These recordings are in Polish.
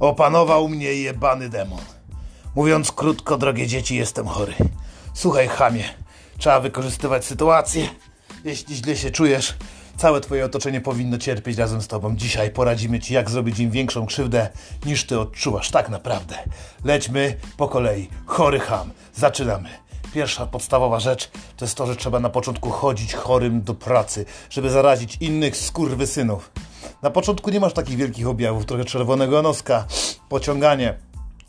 Opanował mnie jebany demon. Mówiąc krótko, drogie dzieci, jestem chory. Słuchaj, chamie, trzeba wykorzystywać sytuację. Jeśli źle się czujesz, całe twoje otoczenie powinno cierpieć razem z tobą. Dzisiaj poradzimy ci, jak zrobić im większą krzywdę, niż ty odczuwasz. Tak naprawdę. Lećmy po kolei. Chory ham. Zaczynamy. Pierwsza podstawowa rzecz to jest to, że trzeba na początku chodzić chorym do pracy, żeby zarazić innych skurwysynów. Na początku nie masz takich wielkich objawów, trochę czerwonego noska, pociąganie,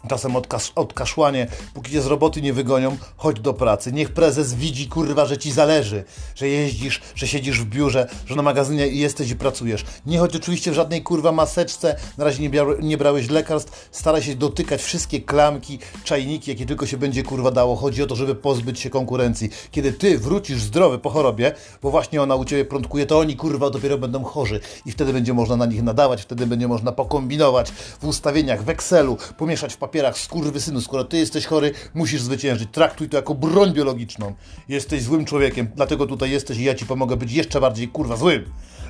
czasem odkas odkaszłanie, póki cię z roboty nie wygonią, chodź do pracy. Niech prezes widzi, kurwa, że ci zależy, że jeździsz, że siedzisz w biurze, że na magazynie jesteś i pracujesz. Nie chodź oczywiście w żadnej, kurwa, maseczce, na razie nie, nie brałeś lekarstw, staraj się dotykać wszystkie klamki, czajniki, jakie tylko się będzie, kurwa, dało. Chodzi o to, żeby pozbyć się konkurencji. Kiedy ty wrócisz zdrowy po chorobie, bo właśnie ona u ciebie prądkuje, to oni, kurwa, dopiero będą chorzy i wtedy będzie można na nich nadawać, wtedy będzie można pokombinować w ustawieniach, w Excelu, pomieszać w papierze papierach, synu, skoro ty jesteś chory, musisz zwyciężyć. Traktuj to jako broń biologiczną. Jesteś złym człowiekiem, dlatego tutaj jesteś i ja ci pomogę być jeszcze bardziej kurwa złym.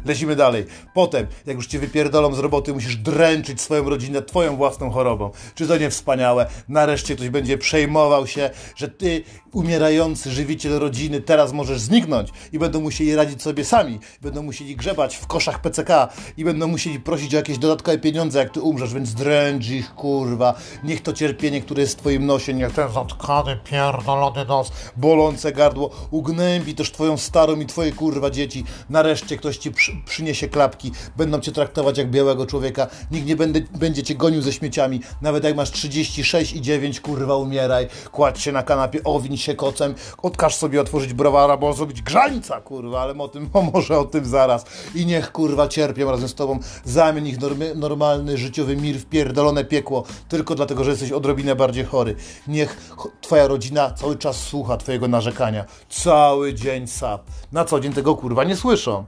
Lecimy dalej. Potem, jak już cię wypierdolą z roboty, musisz dręczyć swoją rodzinę twoją własną chorobą. Czy to nie wspaniałe? Nareszcie ktoś będzie przejmował się, że ty, umierający żywiciel rodziny, teraz możesz zniknąć i będą musieli radzić sobie sami. Będą musieli grzebać w koszach PCK i będą musieli prosić o jakieś dodatkowe pieniądze, jak ty umrzesz, więc dręcz ich, kurwa. Niech to cierpienie, które jest w twoim nosie, niech ten zatkany, pierdolony nos, bolące gardło ugnębi też twoją starą i twoje, kurwa, dzieci. Nareszcie ktoś ci przy przyniesie klapki, będą cię traktować jak białego człowieka, nikt nie będzie, będzie cię gonił ze śmieciami, nawet jak masz 36 i 9, kurwa umieraj, kładź się na kanapie, owiń się kocem, odkaż sobie otworzyć browara, bo zrobić grzańca, kurwa, ale o tym, może o tym zaraz. I niech, kurwa, cierpią razem z tobą, zamień ich normalny, życiowy mir w pierdolone piekło, tylko dlatego, że jesteś odrobinę bardziej chory. Niech twoja rodzina cały czas słucha twojego narzekania. Cały dzień sap. Na co dzień tego, kurwa, nie słyszą.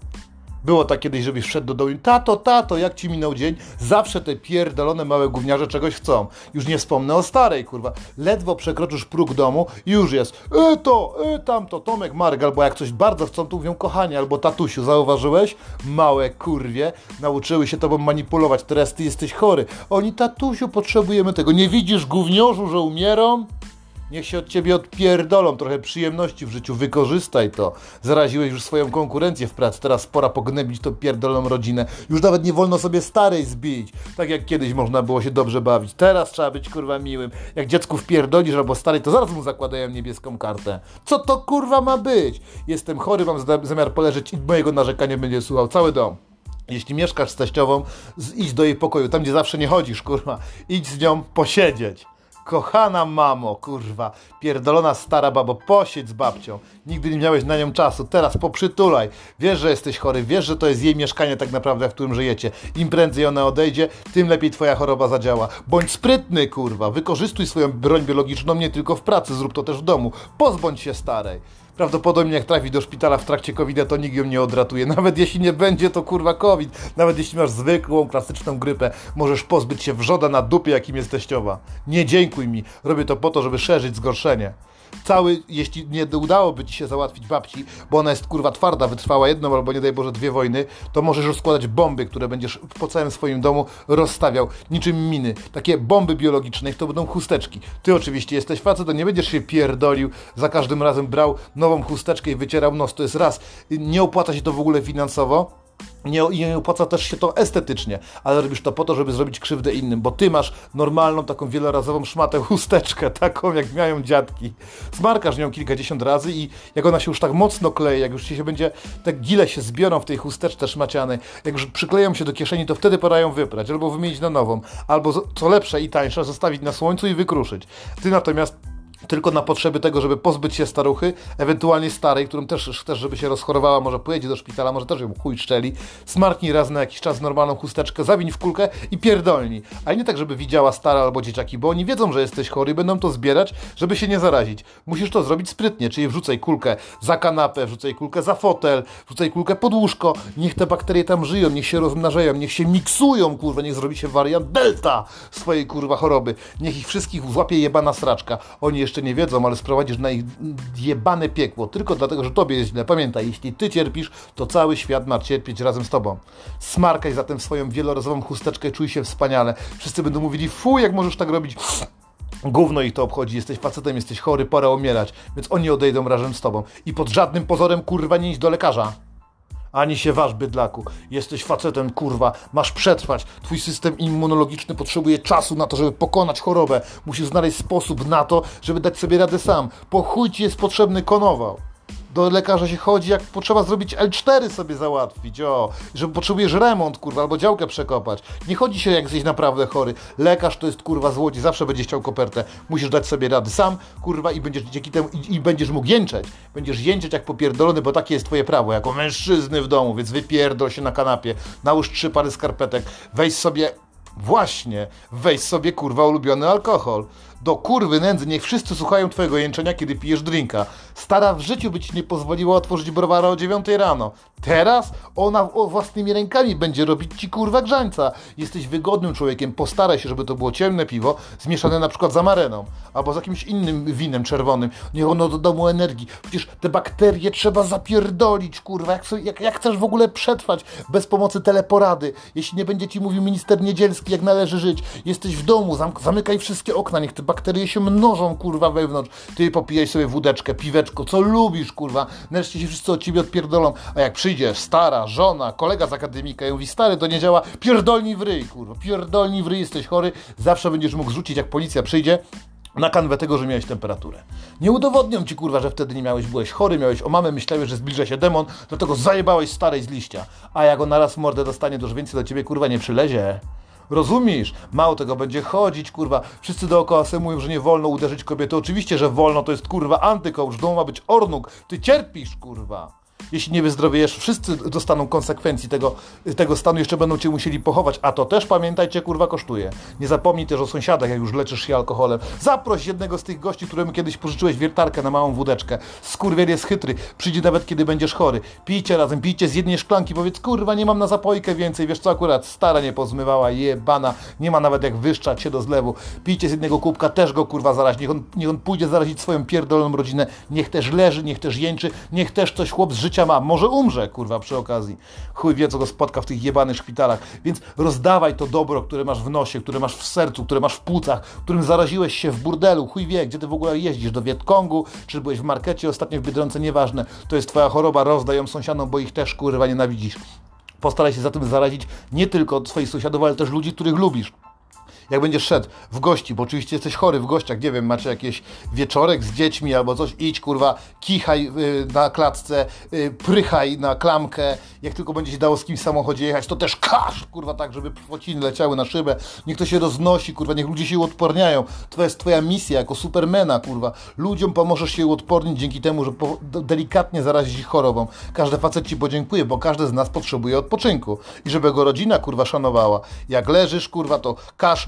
Było tak kiedyś, żebyś wszedł do domu i tato, tato, jak ci minął dzień? Zawsze te pierdolone małe gówniarze czegoś chcą. Już nie wspomnę o starej, kurwa. Ledwo przekroczysz próg domu i już jest e to, e tamto, Tomek, Mark, albo jak coś bardzo chcą, to mówią kochanie, albo tatusiu, zauważyłeś? Małe kurwie nauczyły się tobą manipulować, teraz ty jesteś chory. Oni, tatusiu, potrzebujemy tego. Nie widzisz gówniorzu, że umierą? Niech się od ciebie odpierdolą, trochę przyjemności w życiu, wykorzystaj to. Zaraziłeś już swoją konkurencję w pracy, teraz pora pognębić tą pierdoloną rodzinę. Już nawet nie wolno sobie starej zbić, tak jak kiedyś można było się dobrze bawić. Teraz trzeba być kurwa miłym. Jak dziecku wpierdolisz albo starej, to zaraz mu zakładają niebieską kartę. Co to kurwa ma być? Jestem chory, mam zamiar poleżeć i mojego narzekania będzie słuchał cały dom. Jeśli mieszkasz z teściową, idź do jej pokoju, tam gdzie zawsze nie chodzisz, kurwa. Idź z nią posiedzieć. Kochana mamo, kurwa, pierdolona stara babo, posiedź z babcią. Nigdy nie miałeś na nią czasu, teraz poprzytulaj. Wiesz, że jesteś chory, wiesz, że to jest jej mieszkanie tak naprawdę, w którym żyjecie. Im prędzej ona odejdzie, tym lepiej twoja choroba zadziała. Bądź sprytny, kurwa, wykorzystuj swoją broń biologiczną nie tylko w pracy, zrób to też w domu. Pozbądź się starej. Prawdopodobnie jak trafi do szpitala w trakcie covid to nikt ją nie odratuje. Nawet jeśli nie będzie to kurwa COVID, nawet jeśli masz zwykłą, klasyczną grypę, możesz pozbyć się wrzoda na dupie, jakim jest teściowa. Nie dziękuj mi, robię to po to, żeby szerzyć zgorszenie cały, jeśli nie udałoby ci się załatwić babci, bo ona jest kurwa twarda, wytrwała jedną albo nie daj Boże dwie wojny, to możesz rozkładać bomby, które będziesz po całym swoim domu rozstawiał, niczym miny. Takie bomby biologiczne, to będą chusteczki. Ty oczywiście jesteś facet, to nie będziesz się pierdolił, za każdym razem brał nową chusteczkę i wycierał nos, to jest raz. Nie opłaca się to w ogóle finansowo, nie, nie opłaca też się to estetycznie, ale robisz to po to, żeby zrobić krzywdę innym, bo ty masz normalną, taką wielorazową szmatę, chusteczkę, taką jak miają dziadki. Smarkasz nią kilkadziesiąt razy i jak ona się już tak mocno klei, jak już się będzie, te gile się zbiorą w tej chusteczce szmacianej, jak już przykleją się do kieszeni, to wtedy pora ją wyprać, albo wymienić na nową, albo co lepsze i tańsze, zostawić na słońcu i wykruszyć. Ty natomiast tylko na potrzeby tego, żeby pozbyć się staruchy, ewentualnie starej, którą też chcesz, żeby się rozchorowała, może pojedzie do szpitala, może też ją chuj szczeli, smarknij raz na jakiś czas normalną chusteczkę, zawiń w kulkę i pierdolnij. A nie tak, żeby widziała stara albo dzieciaki, bo oni wiedzą, że jesteś chory i będą to zbierać, żeby się nie zarazić. Musisz to zrobić sprytnie, czyli wrzucaj kulkę za kanapę, wrzucaj kulkę za fotel, wrzucaj kulkę pod łóżko, niech te bakterie tam żyją, niech się rozmnażają, niech się miksują, kurwa, niech zrobi się wariant delta swojej kurwa choroby. Niech ich wszystkich złapie jebana sraczka. Oni jeszcze jeszcze nie wiedzą, ale sprowadzisz na ich jebane piekło, tylko dlatego, że tobie jest źle. Pamiętaj, jeśli ty cierpisz, to cały świat ma cierpieć razem z tobą. Smarkaj zatem swoją wielorazową chusteczkę, czuj się wspaniale. Wszyscy będą mówili, fu, jak możesz tak robić. Gówno ich to obchodzi, jesteś facetem, jesteś chory, pora umierać, więc oni odejdą razem z tobą. I pod żadnym pozorem, kurwa, nie idź do lekarza ani się waż, bydlaku. Jesteś facetem, kurwa, masz przetrwać. Twój system immunologiczny potrzebuje czasu na to, żeby pokonać chorobę. Musisz znaleźć sposób na to, żeby dać sobie radę sam. Po chuj ci jest potrzebny konował do lekarza się chodzi, jak potrzeba zrobić L4 sobie załatwić, o, żeby potrzebujesz remont, kurwa, albo działkę przekopać. Nie chodzi się, jak jesteś naprawdę chory. Lekarz to jest, kurwa, złodziej, zawsze będzie chciał kopertę. Musisz dać sobie rady sam, kurwa, i będziesz dzięki temu, i, i będziesz mógł jęczeć. Będziesz jęczeć jak popierdolony, bo takie jest twoje prawo, jako mężczyzny w domu, więc wypierdol się na kanapie, nałóż trzy pary skarpetek, weź sobie Właśnie, weź sobie kurwa ulubiony alkohol. Do kurwy nędzy niech wszyscy słuchają twojego jęczenia, kiedy pijesz drinka. Stara w życiu by ci nie pozwoliła otworzyć browara o 9 rano. Teraz ona własnymi rękami będzie robić ci kurwa grzańca. Jesteś wygodnym człowiekiem, postaraj się, żeby to było ciemne piwo, zmieszane na przykład z amareną, albo z jakimś innym winem czerwonym. Niech ono doda mu energii. Przecież te bakterie trzeba zapierdolić, kurwa. Jak, jak, jak chcesz w ogóle przetrwać bez pomocy teleporady? Jeśli nie będzie ci mówił minister Niedzielski, jak należy żyć. Jesteś w domu, zamykaj wszystkie okna, niech te bakterie się mnożą, kurwa, wewnątrz. Ty popijaj sobie wódeczkę, piweczko, co lubisz, kurwa. Nareszcie się wszyscy od ciebie odpierdolą. A jak przyjdzie stara, żona, kolega z akademika i mówi, stary, to nie działa, pierdolni w ryj, kurwa, pierdolni w ryj, jesteś chory, zawsze będziesz mógł rzucić, jak policja przyjdzie, na kanwę tego, że miałeś temperaturę. Nie udowodnią ci kurwa, że wtedy nie miałeś, byłeś chory, miałeś o mamę, myślałeś, że zbliża się demon, dlatego zajebałeś starej z liścia. A jak on raz w mordę dostanie, to już więcej do ciebie kurwa nie przylezie. Rozumiesz? Mało tego, będzie chodzić, kurwa. Wszyscy dookoła sobie mówią, że nie wolno uderzyć kobiety. Oczywiście, że wolno, to jest kurwa antykołcz. W domu ma być ornuk. Ty cierpisz, kurwa jeśli nie wyzdrowiejesz, wszyscy dostaną konsekwencji tego, tego stanu, jeszcze będą cię musieli pochować, a to też pamiętajcie, kurwa, kosztuje. Nie zapomnij też o sąsiadach, jak już leczysz się alkoholem. Zaproś jednego z tych gości, któremu kiedyś pożyczyłeś wiertarkę na małą wódeczkę. Skurwiel jest chytry, przyjdzie nawet kiedy będziesz chory. Pijcie razem, pijcie z jednej szklanki, powiedz, kurwa, nie mam na zapojkę więcej, wiesz co, akurat stara nie pozmywała, jebana, nie ma nawet jak wyszczać się do zlewu. Pijcie z jednego kubka, też go, kurwa, zaraź, niech on, niech on pójdzie zarazić swoją pierdoloną rodzinę, niech też leży, niech też jęczy, niech też coś chłop z życia ma, może umrze, kurwa, przy okazji. Chuj wie, co go spotka w tych jebanych szpitalach. Więc rozdawaj to dobro, które masz w nosie, które masz w sercu, które masz w płucach, którym zaraziłeś się w burdelu. Chuj wie, gdzie ty w ogóle jeździsz, do Wietkongu, czy byłeś w markecie ostatnio w Biedronce, nieważne. To jest twoja choroba, rozdaj ją sąsiadom, bo ich też, kurwa, nienawidzisz. Postaraj się za tym zarazić nie tylko swoich sąsiadów, ale też ludzi, których lubisz jak będziesz szedł w gości, bo oczywiście jesteś chory w gościach, nie wiem, macie jakiś wieczorek z dziećmi albo coś, idź kurwa, kichaj y, na klatce, y, prychaj na klamkę, jak tylko będzie się dało z kimś w samochodzie jechać, to też kasz, kurwa, tak, żeby płociny leciały na szybę, niech to się roznosi, kurwa, niech ludzie się uodporniają, to jest twoja misja jako supermena, kurwa, ludziom pomożesz się uodpornić dzięki temu, że po, delikatnie zarazić ich chorobą, każdy facet ci podziękuje, bo każdy z nas potrzebuje odpoczynku. I żeby go rodzina, kurwa, szanowała, jak leżysz, kurwa, to kasz,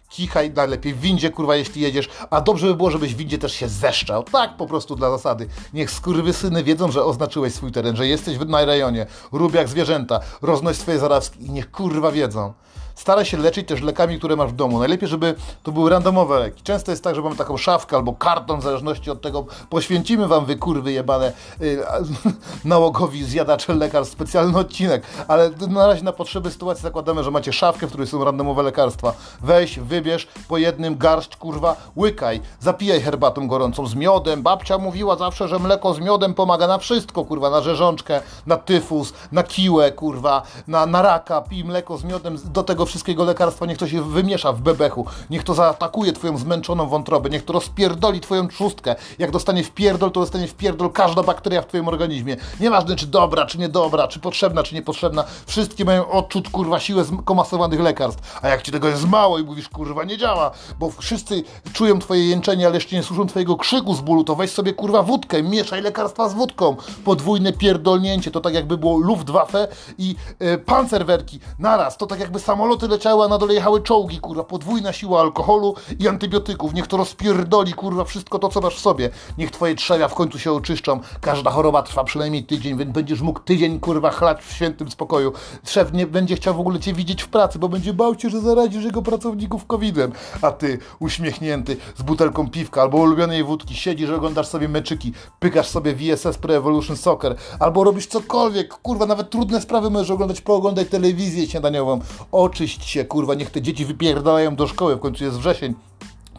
kichaj najlepiej w windzie, kurwa, jeśli jedziesz, a dobrze by było, żebyś w windzie też się zeszczał. Tak po prostu dla zasady. Niech skurwysyny wiedzą, że oznaczyłeś swój teren, że jesteś na rejonie. Rób jak zwierzęta, roznoś swoje zarazki i niech kurwa wiedzą. Staraj się leczyć też lekami, które masz w domu. Najlepiej, żeby to były randomowe leki. Często jest tak, że mamy taką szafkę albo karton, w zależności od tego, poświęcimy wam wy kurwy jebane yy, nałogowi zjadacze lekar specjalny odcinek, ale na razie na potrzeby sytuacji zakładamy, że macie szafkę, w której są randomowe lekarstwa. Weź, wybierz po jednym garść, kurwa, łykaj, zapijaj herbatą gorącą z miodem. Babcia mówiła zawsze, że mleko z miodem pomaga na wszystko, kurwa, na rzeżączkę, na tyfus, na kiłę, kurwa, na, na raka. Pij mleko z miodem, do tego wszystkiego lekarstwa, niech to się wymiesza w bebechu, niech to zaatakuje twoją zmęczoną wątrobę, niech to rozpierdoli twoją trzustkę. Jak dostanie w pierdol, to dostanie w pierdol każda bakteria w twoim organizmie. Nieważne czy dobra, czy niedobra, czy potrzebna, czy niepotrzebna, wszystkie mają odczuć kurwa siłę komasowanych lekarstw. A jak ci tego jest mało i mówisz kurwa nie działa, bo wszyscy czują twoje jęczenie, ale jeszcze nie słyszą twojego krzyku z bólu, to weź sobie kurwa wódkę, mieszaj lekarstwa z wódką. Podwójne pierdolnięcie, to tak jakby było Luftwaffe i yy, pancerwerki naraz, to tak jakby samolot samoloty leciały, a na dole jechały czołgi, kurwa, podwójna siła alkoholu i antybiotyków. Niech to rozpierdoli, kurwa, wszystko to, co masz w sobie. Niech twoje trzewia w końcu się oczyszczą. Każda choroba trwa przynajmniej tydzień, więc będziesz mógł tydzień, kurwa, chlać w świętym spokoju. Szef nie będzie chciał w ogóle cię widzieć w pracy, bo będzie bał się, że zarazisz jego pracowników COVID-em. A ty, uśmiechnięty, z butelką piwka albo ulubionej wódki, siedzisz, oglądasz sobie meczyki, pykasz sobie VSS Pro Evolution Soccer, albo robisz cokolwiek, kurwa, nawet trudne sprawy możesz oglądać, pooglądaj telewizję śniadaniową. Oczyść się, kurwa, niech te dzieci wypierdalają do szkoły, w końcu jest wrzesień.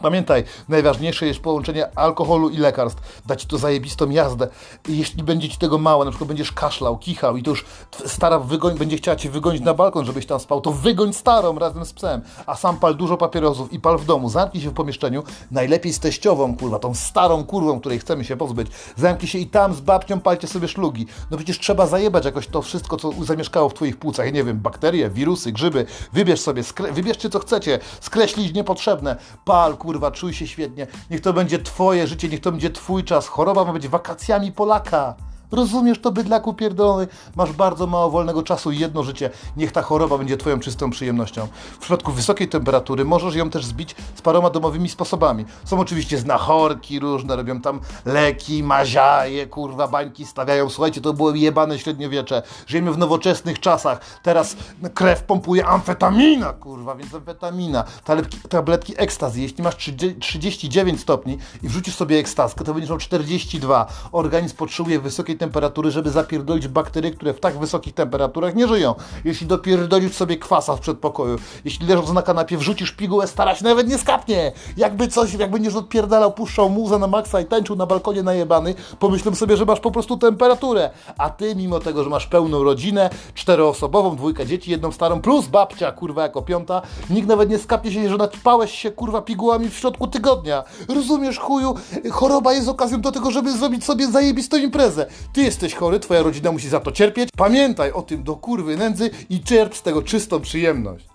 Pamiętaj, najważniejsze jest połączenie alkoholu i lekarstw. Da ci to zajebistą jazdę. Jeśli będzie ci tego mało, na przykład będziesz kaszlał, kichał i to już stara wygoń, będzie chciała cię wygonić na balkon, żebyś tam spał, to wygoń starą razem z psem. A sam pal dużo papierosów i pal w domu. Zamknij się w pomieszczeniu, najlepiej z teściową, kurwa, tą starą kurwą, której chcemy się pozbyć. Zamknij się i tam z babcią palcie sobie szlugi. No przecież trzeba zajebać jakoś to wszystko, co zamieszkało w twoich płucach. Ja nie wiem, bakterie, wirusy, grzyby. Wybierz sobie, wybierzcie co chcecie. Skreślić niepotrzebne. Pal, kurwa, czuj się świetnie. Niech to będzie twoje życie, niech to będzie twój czas. Choroba ma być wakacjami Polaka. Rozumiesz to, bydlaku pierdolony? Masz bardzo mało wolnego czasu i jedno życie. Niech ta choroba będzie twoją czystą przyjemnością. W przypadku wysokiej temperatury możesz ją też zbić z paroma domowymi sposobami. Są oczywiście znachorki różne, robią tam leki, maziaje, kurwa, bańki stawiają. Słuchajcie, to było jebane średniowiecze. Żyjemy w nowoczesnych czasach. Teraz krew pompuje amfetamina, kurwa, więc amfetamina. Tabletki, tabletki ekstazy. Jeśli masz 30 39 stopni i wrzucisz sobie ekstazkę, to będziesz miał 42. Organizm potrzebuje wysokiej temperatury, żeby zapierdolić bakterie, które w tak wysokich temperaturach nie żyją. Jeśli dopierdolisz sobie kwasa w przedpokoju, jeśli leżąc na kanapie wrzucisz pigułę, stara się nawet nie skapnie. Jakby coś, jak będziesz odpierdalał, puszczał muzę na maksa i tańczył na balkonie najebany, pomyślę sobie, że masz po prostu temperaturę. A ty, mimo tego, że masz pełną rodzinę, czteroosobową, dwójkę dzieci, jedną starą, plus babcia, kurwa, jako piąta, nikt nawet nie skapnie się, że naćpałeś się, kurwa, pigułami w środku tygodnia. Rozumiesz, chuju? Choroba jest okazją do tego, żeby zrobić sobie zajebistą imprezę. Ty jesteś chory, twoja rodzina musi za to cierpieć. Pamiętaj o tym do kurwy nędzy i czerp z tego czystą przyjemność.